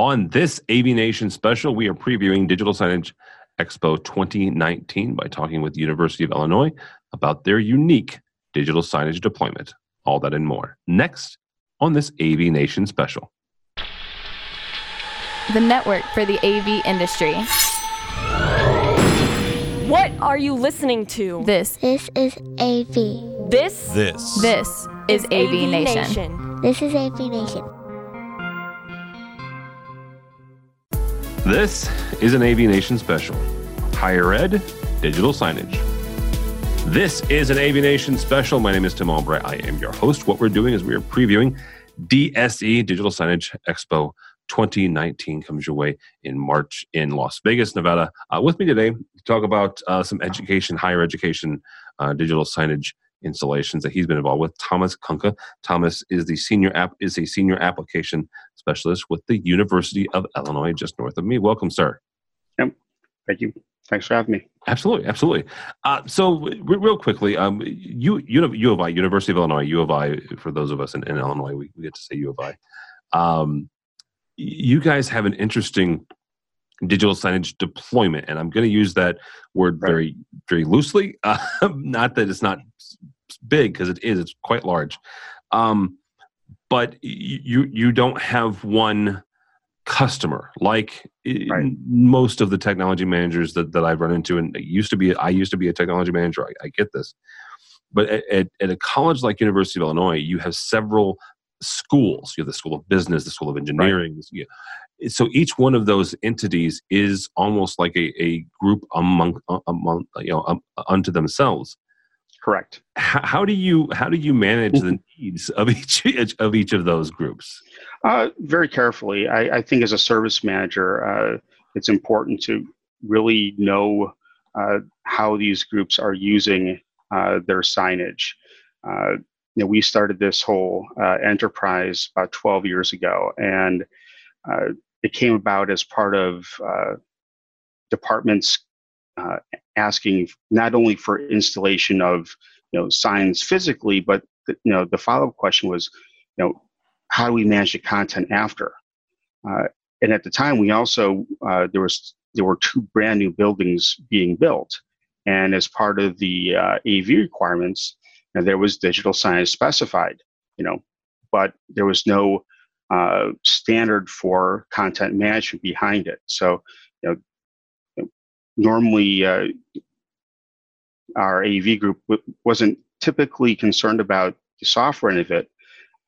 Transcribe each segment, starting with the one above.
On this AV Nation special, we are previewing Digital Signage Expo 2019 by talking with the University of Illinois about their unique digital signage deployment. All that and more. Next on this AV Nation special. The network for the AV industry. What are you listening to? This This is AV. This This. this is AV, Nation. This is AV Nation. This is an AV Nation special Higher Ed Digital Signage. This is an AV Nation special. My name is Tim Albright. I am your host. What we're doing is we are previewing DSE Digital Signage Expo 2019 comes your way in March in Las Vegas, Nevada. Uh, with me today to talk about uh, some education, higher education, uh, digital signage installations that he's been involved with. Thomas Kunka. Thomas is the senior app is a senior application specialist with the University of Illinois, just north of me. Welcome, sir. Yep. Thank you. Thanks for having me. Absolutely, absolutely. Uh, so, re- real quickly, um, you, you, U of I, University of Illinois, U of I. For those of us in, in Illinois, we, we get to say U of I. Um, you guys have an interesting digital signage deployment, and I'm going to use that word Right. very, very loosely. Uh, not that it's not big, because it is. It's quite large. Um, but you you don't have one customer like Right. most of the technology managers that, that I've run into. And used to be I used to be a technology manager. I, I get this. But at, at, a college like University of Illinois you have several schools. You have the school of business the school of engineering. Yeah. so each one of those entities is almost like a, a group among among you know um, unto themselves Correct. how, how do you how do you manage the needs of each of each of those groups Uh, very carefully. I, I think as a service manager, uh, it's important to really know uh, how these groups are using uh, their signage. Uh, you know, we started this whole uh, enterprise about 12 years ago, and uh, it came about as part of uh, departments uh, asking not only for installation of you know signs physically, but the, you know the follow-up question was, you know, how do we manage the content after? Uh, and at the time, we also uh, there was there were two brand new buildings being built, and as part of the uh, AV requirements, you know, there was digital signage specified, you know, but there was no uh, standard for content management behind it. So, you know, you know, normally uh, our AV group wasn't typically concerned about the software end of it,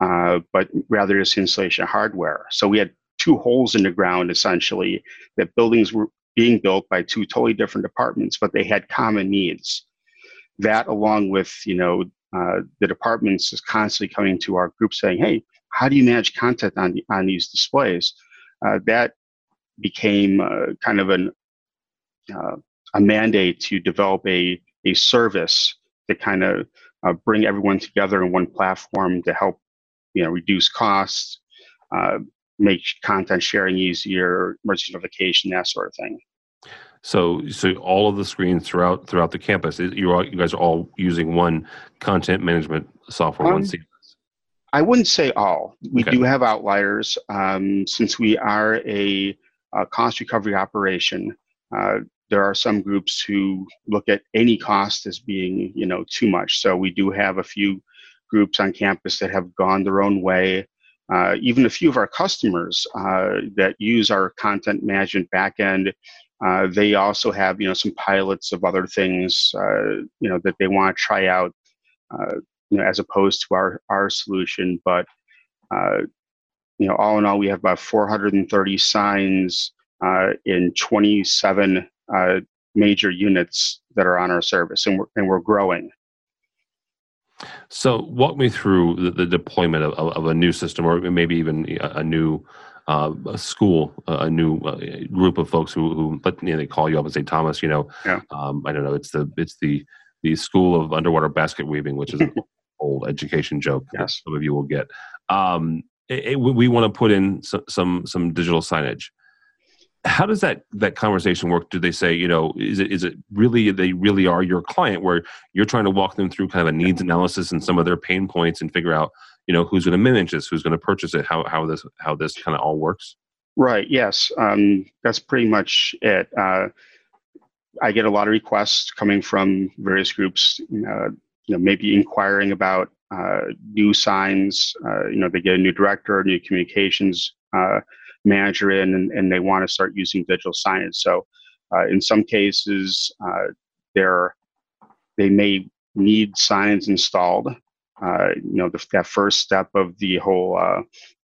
uh, but rather just installation hardware. So we had two holes in the ground essentially that buildings were being built by two totally different departments, but they had common needs. That, along with you know uh, the departments, is constantly coming to our group saying, "Hey, how do you manage content on the, on these displays?" Uh, that became uh, kind of an uh, a mandate to develop a a service to kind of uh, bring everyone together in one platform to help you know reduce costs uh, make content sharing easier emergency notification that sort of thing So, so all of the screens throughout throughout the campus, you all, you guys are all using one content management software, one Um, CMS. i wouldn't say all we Okay. do have outliers um, since we are a, a cost recovery operation uh, there are some groups who look at any cost as being you know too much. So we do have a few groups on campus that have gone their own way. Uh, even a few of our customers uh, that use our content management backend uh, they also have you know some pilots of other things uh, you know that they want to try out uh, you know as opposed to our our solution. But uh, you know all in all we have about 430 signs in 27 uh, major units that are on our service and we're, and we're growing So, walk me through the, the deployment of, of, of a new system, or maybe even a, a new uh, a school, a new uh, group of folks who, who let you know, they call you up and say, Thomas, you know, Yeah. um, I don't know, it's the it's the the school of underwater basket weaving, which is an old education joke that Yes. some of you will get. Um, it, it- we want to put in some, some some digital signage. How does that that conversation work? Do they say, you know, is it is it really they really are your client where you're trying to walk them through kind of a needs analysis and some of their pain points and figure out, you know, who's going to manage this, who's going to purchase it, how how this how this kind of all works? Right. Yes. Um, that's pretty much it. Uh, I get a lot of requests coming from various groups. Uh, you know, maybe inquiring about uh, new signs. Uh, you know, they get a new director, new communications uh, manager in, and, and they want to start using digital signage. So, uh, in some cases, they're they may need signs installed. you know, the, that first step of the whole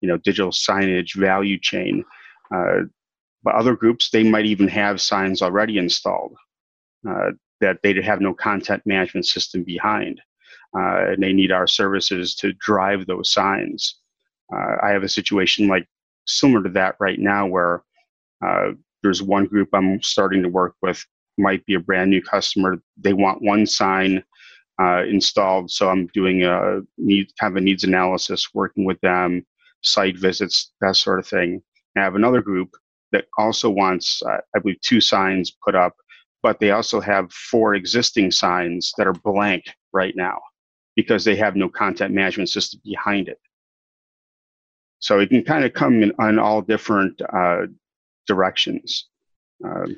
you know digital signage value chain. but other groups, they might even have signs already installed uh, that they have no content management system behind. Uh, and they need our services to drive those signs. Uh, I have a situation like similar to that right now where uh, there's one group I'm starting to work with, might be a brand new customer. They want one sign uh, installed, so I'm doing a need kind of a needs analysis, working with them, site visits, that sort of thing. I have another group that also wants, uh, I believe, two signs put up but they also have four existing signs that are blank right now because they have no content management system behind it. So it can kind of come in on all different uh, directions. Um,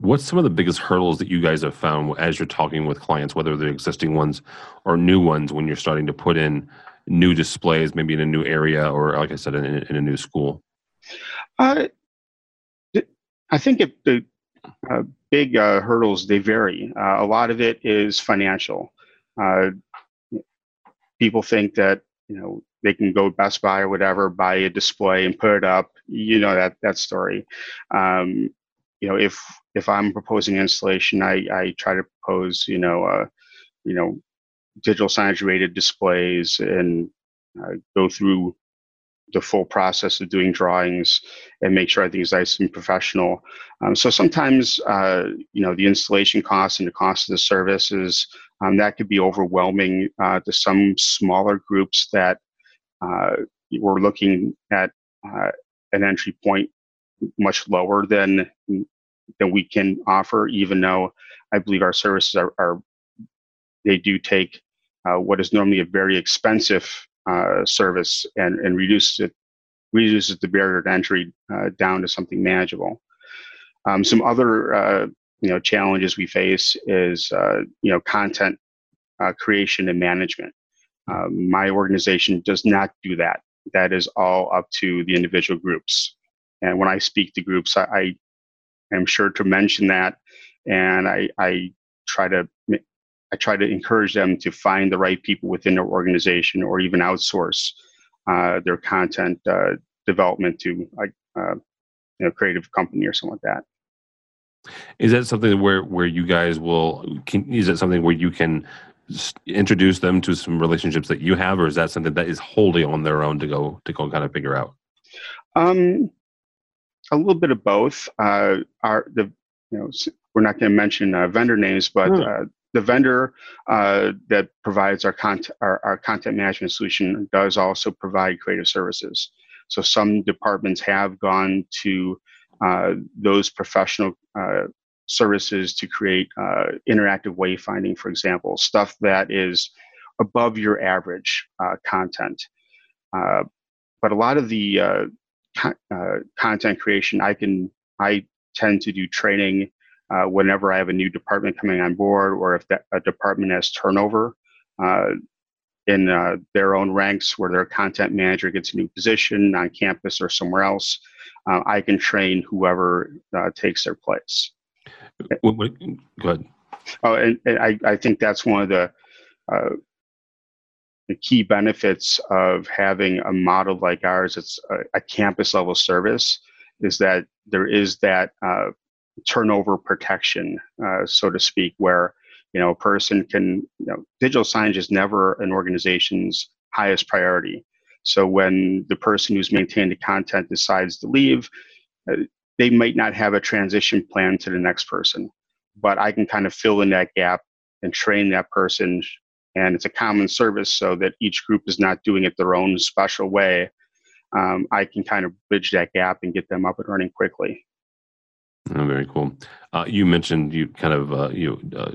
What's some of the biggest hurdles that you guys have found as you're talking with clients, whether they're existing ones or new ones, when you're starting to put in new displays, maybe in a new area or, like I said, in, in a new school? Uh, I think it, the uh, big uh, hurdles they vary. Uh, a lot of it is financial. Uh, people think that you know they can go Best Buy or whatever, buy a display and put it up. You know that that story. Um, you know, if if I'm proposing installation, I, I try to propose you know uh, you know digital signage rated displays and uh, go through the full process of doing drawings and make sure everything's nice and professional. Um, so sometimes, uh, you know, the installation costs and the cost of the services um, that could be overwhelming uh, to some smaller groups that uh, we're looking at uh, an entry point much lower than than we can offer. Even though I believe our services are, are they do take uh, what is normally a very expensive uh, service and, and reduces it reduces the barrier to entry uh, down to something manageable. Um, some other you know challenges we face is uh, you know content uh, creation and management. Um, my organization does not do that. That is all up to the individual groups. And when I speak to groups, I, I am sure to mention that, and I, I try to I try to encourage them to find the right people within their organization or even outsource uh, their content uh, development to like uh, you know creative company or something like that. Is that something where where you guys will? Can, is that something where you can introduce them to some relationships that you have, or is that something that is wholly on their own to go to go kind of figure out? Um, a little bit of both. Uh, our the you know we're not going to mention uh, vendor names, but hmm. uh, the vendor uh, that provides our content our, our, content management solution does also provide creative services. So some departments have gone to those professional uh, services to create uh, interactive wayfinding, for example, stuff that is above your average uh, content. Uh, but a lot of the co- content creation, I can I tend to do training uh, whenever I have a new department coming on board or if that, a department has turnover uh, in uh, their own ranks where their content manager gets a new position on campus or somewhere else, uh, I can train whoever uh, takes their place. Go ahead. Oh, and, and I, I think that's one of the uh, the key benefits of having a model like ours. It's a, a campus level service. Is that there is that uh, turnover protection, uh, so to speak, where you know a person can you know digital signage is never an organization's highest priority. So when the person who's maintained the content decides to leave, uh, they might not have a transition plan to the next person, but I can kind of fill in that gap and train that person. And it's a common service so that each group is not doing it their own special way. Um, I can kind of bridge that gap and get them up and running quickly. Oh, very cool. Uh, you mentioned you kind of uh, you uh,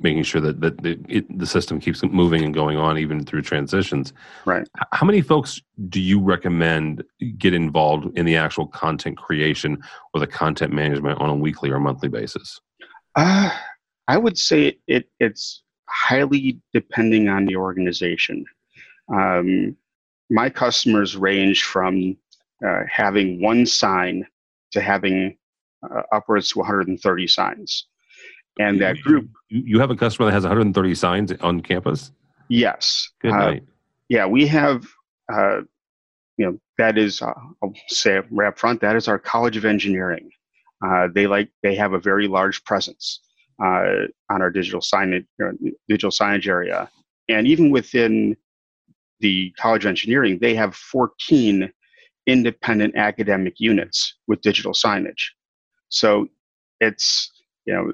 making sure that, that the, it, the system keeps moving and going on even through transitions. Right. How many folks do you recommend get involved in the actual content creation or the content management on a weekly or monthly basis? Uh, I would say it it's highly depending on the organization. Um, my customers range from uh, having one sign to having uh, upwards to 130 signs. And that group. You have a customer that has 130 signs on campus? Yes. Good uh, night. Yeah, we have, uh, you know, that is, uh, I'll say right up front, that is our College of Engineering. Uh, they like, they have a very large presence on our digital signage, digital signage area. And even within the College of Engineering, they have 14 independent academic units with digital signage. So it's, you know,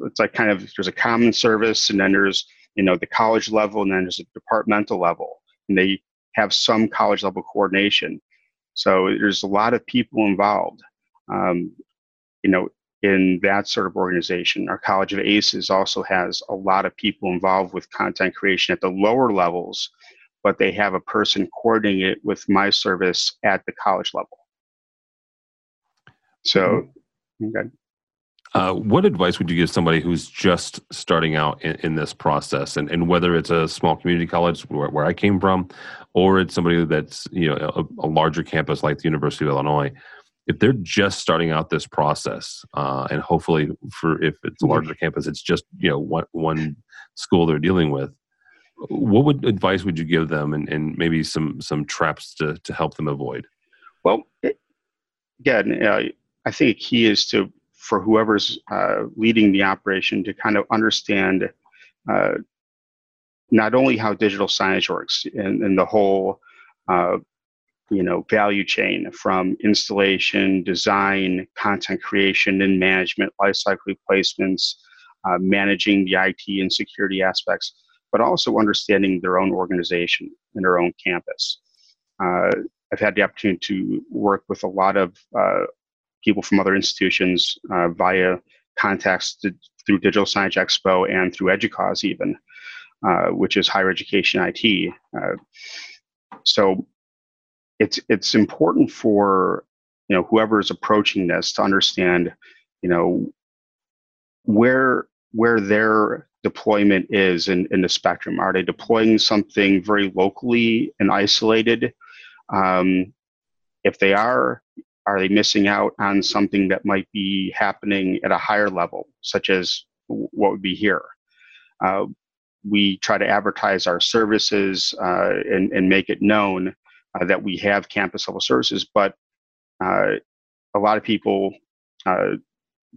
it's like kind of there's a common service and then there's, you know, the college level and then there's a departmental level. And they have some college level coordination. So there's a lot of people involved. Um, you know, in that sort of organization. Our College of ACES also has a lot of people involved with content creation at the lower levels but they have a person coordinating it with my service at the college level. So, mm-hmm. okay. Uh, what advice would you give somebody who's just starting out in, in this process, and, and whether it's a small community college where, where I came from, or it's somebody that's you know a, a, larger campus like the University of Illinois, if they're just starting out this process, uh, and hopefully for if it's a mm-hmm. larger campus, it's just you know one one school they're dealing with what would advice would you give them and, and maybe some some traps to, to help them avoid well again uh, i think a key is to for whoever's uh, leading the operation to kind of understand uh, not only how digital signage works and, and the whole uh, you know value chain from installation design content creation and management lifecycle replacements uh, managing the it and security aspects but also understanding their own organization and their own campus. Uh, I've had the opportunity to work with a lot of uh, people from other institutions uh, via contacts to, through Digital Signage Expo and through EDUCAUSE even, uh, which is higher education IT. Uh, so it's it's important for you know whoever is approaching this to understand you know where where their deployment is in, in the spectrum. Are they deploying something very locally and isolated? Um, if they are, are they missing out on something that might be happening at a higher level, such as what would be here? Uh, we try to advertise our services uh, and, and make it known uh, that we have campus level services, but uh, a lot of people uh,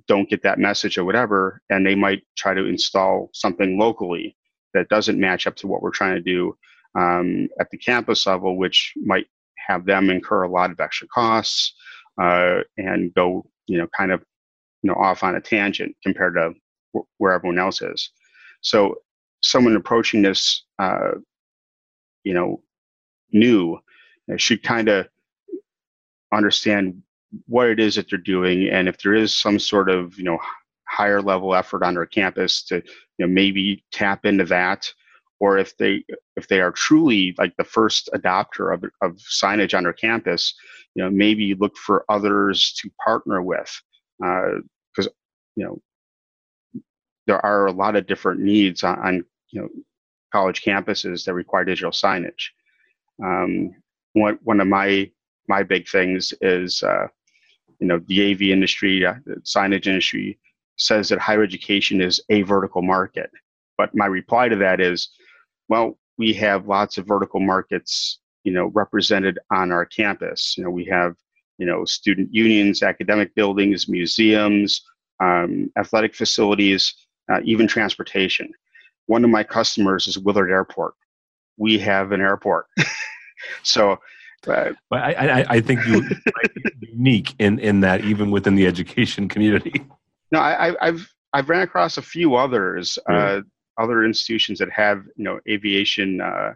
don't get that message or whatever, and they might try to install something locally that doesn't match up to what we're trying to do um, at the campus level, which might have them incur a lot of extra costs uh, and go, you know, kind of, you know, off on a tangent compared to where everyone else is. So, someone approaching this, uh, you know, new should kind of understand what it is that they're doing and if there is some sort of you know higher level effort on their campus to you know maybe tap into that or if they if they are truly like the first adopter of, of signage on their campus you know maybe look for others to partner with because uh, you know there are a lot of different needs on, on, you know college campuses that require digital signage um, one, one of my my big things is uh, you know the AV industry, uh, the signage industry says that higher education is a vertical market. But my reply to that is, well, we have lots of vertical markets, you know, represented on our campus. You know, we have, you know, student unions, academic buildings, museums, um, athletic facilities, uh, even transportation. One of my customers is Willard Airport. We have an airport. so but I, I, I think you unique in, in that even within the education community. No, I, have I've ran across a few others, uh, other institutions that have you know aviation uh,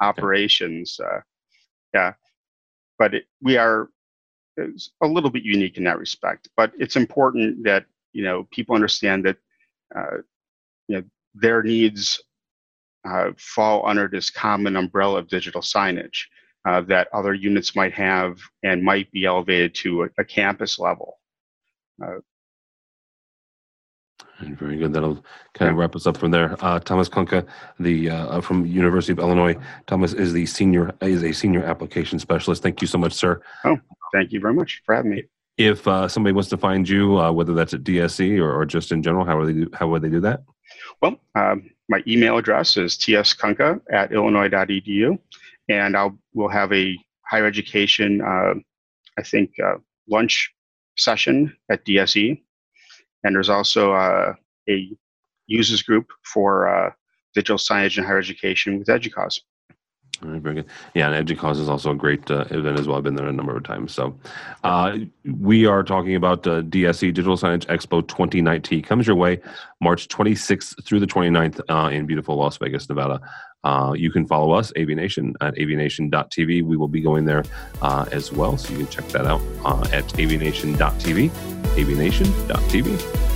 operations. Uh, yeah, but it, we are a little bit unique in that respect. But it's important that you know people understand that uh, you know their needs uh, fall under this common umbrella of digital signage uh, that other units might have and might be elevated to a, a campus level. Uh, very good. That'll kind of wrap us up from there. Uh, Thomas Kunka, the uh, from University of Illinois. Thomas is the senior is a senior application specialist. Thank you so much, sir. Oh, thank you very much for having me. If uh, somebody wants to find you, uh, whether that's at DSE or, or, just in general, how would they do, how would they do that? Well, um, my email address is tskunka at illinois.edu, and I'll we'll have a higher education, uh, I think, uh, lunch session at DSE and there's also uh, a users group for uh, digital signage in higher education with EDUCAUSE. Very good. Yeah, and EDUCAUSE is also a great uh, event as well. I've been there a number of times. So, uh, we are talking about uh, DSE Digital Signage Expo 2019. Comes your way March 26th through the 29th uh, in beautiful Las Vegas, Nevada. Uh, you can follow us, AVNation, at avnation.tv. We will be going there uh, as well, so you can check that out uh, at avnation.tv, avnation.tv.